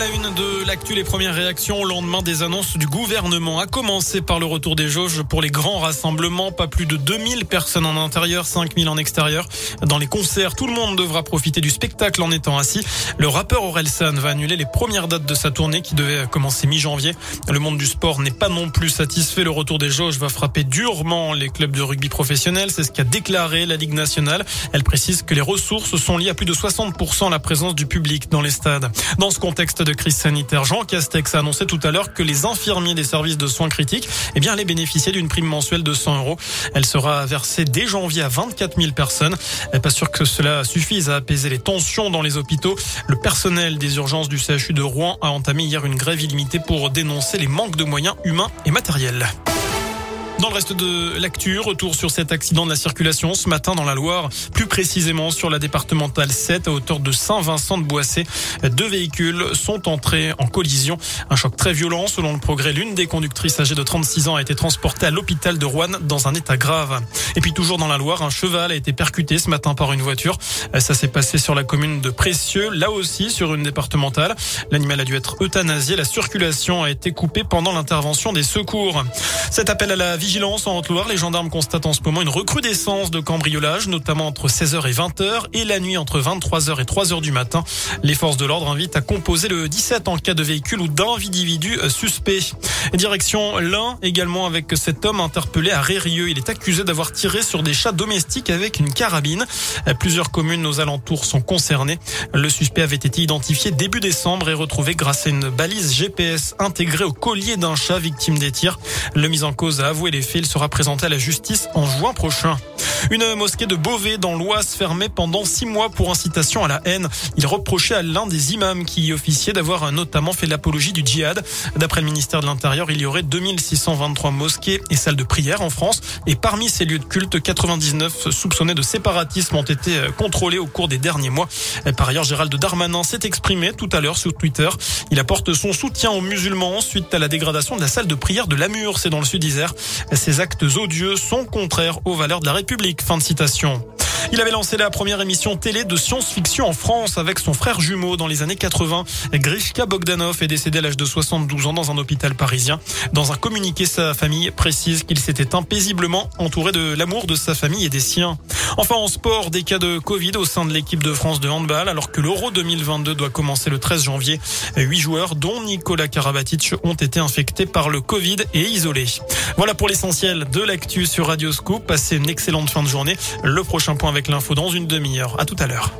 La une de l'actu, les premières réactions au lendemain des annonces du gouvernement, a commencé par le retour des jauges pour les grands rassemblements, pas plus de 2000 personnes en intérieur, 5000 en extérieur. Dans les concerts, tout le monde devra profiter du spectacle en étant assis. Le rappeur Orelsan va annuler les premières dates de sa tournée qui devait commencer mi-janvier. Le monde du sport n'est pas non plus satisfait. Le retour des jauges va frapper durement les clubs de rugby professionnels. C'est ce qu'a déclaré la Ligue nationale. Elle précise que les ressources sont liées à plus de 60% à la présence du public dans les stades. Dans ce contexte, crise sanitaire, Jean Castex a annoncé tout à l'heure que les infirmiers des services de soins critiques eh bien, allaient bénéficier d'une prime mensuelle de 100 euros. Elle sera versée dès janvier à 24 000 personnes. Pas sûr que cela suffise à apaiser les tensions dans les hôpitaux. Le personnel des urgences du CHU de Rouen a entamé hier une grève illimitée pour dénoncer les manques de moyens humains et matériels. Dans le reste de l'actu, retour sur cet accident de la circulation ce matin dans la Loire, plus précisément sur la départementale 7 à hauteur de Saint-Vincent de Boissé. Deux véhicules sont entrés en collision. Un choc très violent. Selon le progrès, l'une des conductrices âgées de 36 ans a été transportée à l'hôpital de Rouen dans un état grave. Et puis toujours dans la Loire, un cheval a été percuté ce matin par une voiture. Ça s'est passé sur la commune de Précieux, là aussi sur une départementale. L'animal a dû être euthanasié. La circulation a été coupée pendant l'intervention des secours. Cet appel à la vie vigilance en Haute-Loire. Les gendarmes constatent en ce moment une recrudescence de cambriolage, notamment entre 16h et 20h et la nuit entre 23h et 3h du matin. Les forces de l'ordre invitent à composer le 17 en cas de véhicule ou d'individu suspect. Direction l'un également avec cet homme interpellé à Rérieux. Il est accusé d'avoir tiré sur des chats domestiques avec une carabine. Plusieurs communes aux alentours sont concernées. Le suspect avait été identifié début décembre et retrouvé grâce à une balise GPS intégrée au collier d'un chat victime des tirs. Le mis en cause a avoué les il sera présenté à la justice en juin prochain. Une mosquée de Beauvais dans l'Oise fermée pendant six mois pour incitation à la haine. Il reprochait à l'un des imams qui y officiait d'avoir notamment fait l'apologie du djihad. D'après le ministère de l'Intérieur, il y aurait 2623 mosquées et salles de prière en France. Et parmi ces lieux de culte, 99 soupçonnés de séparatisme ont été contrôlés au cours des derniers mois. Par ailleurs, Gérald Darmanin s'est exprimé tout à l'heure sur Twitter. Il apporte son soutien aux musulmans suite à la dégradation de la salle de prière de Lamur, c'est dans le sud Isère. Ces actes odieux sont contraires aux valeurs de la République. Fin de citation. Il avait lancé la première émission télé de science-fiction en France avec son frère jumeau dans les années 80. Grishka Bogdanov est décédé à l'âge de 72 ans dans un hôpital parisien. Dans un communiqué, sa famille précise qu'il s'était paisiblement entouré de l'amour de sa famille et des siens. Enfin, en sport, des cas de Covid au sein de l'équipe de France de handball, alors que l'Euro 2022 doit commencer le 13 janvier. Huit joueurs, dont Nicolas Karabatic, ont été infectés par le Covid et isolés. Voilà pour l'essentiel de l'actu sur Radio Scoop. Passez une excellente fin de journée. Le prochain point avec l'info dans une demi-heure. À tout à l'heure.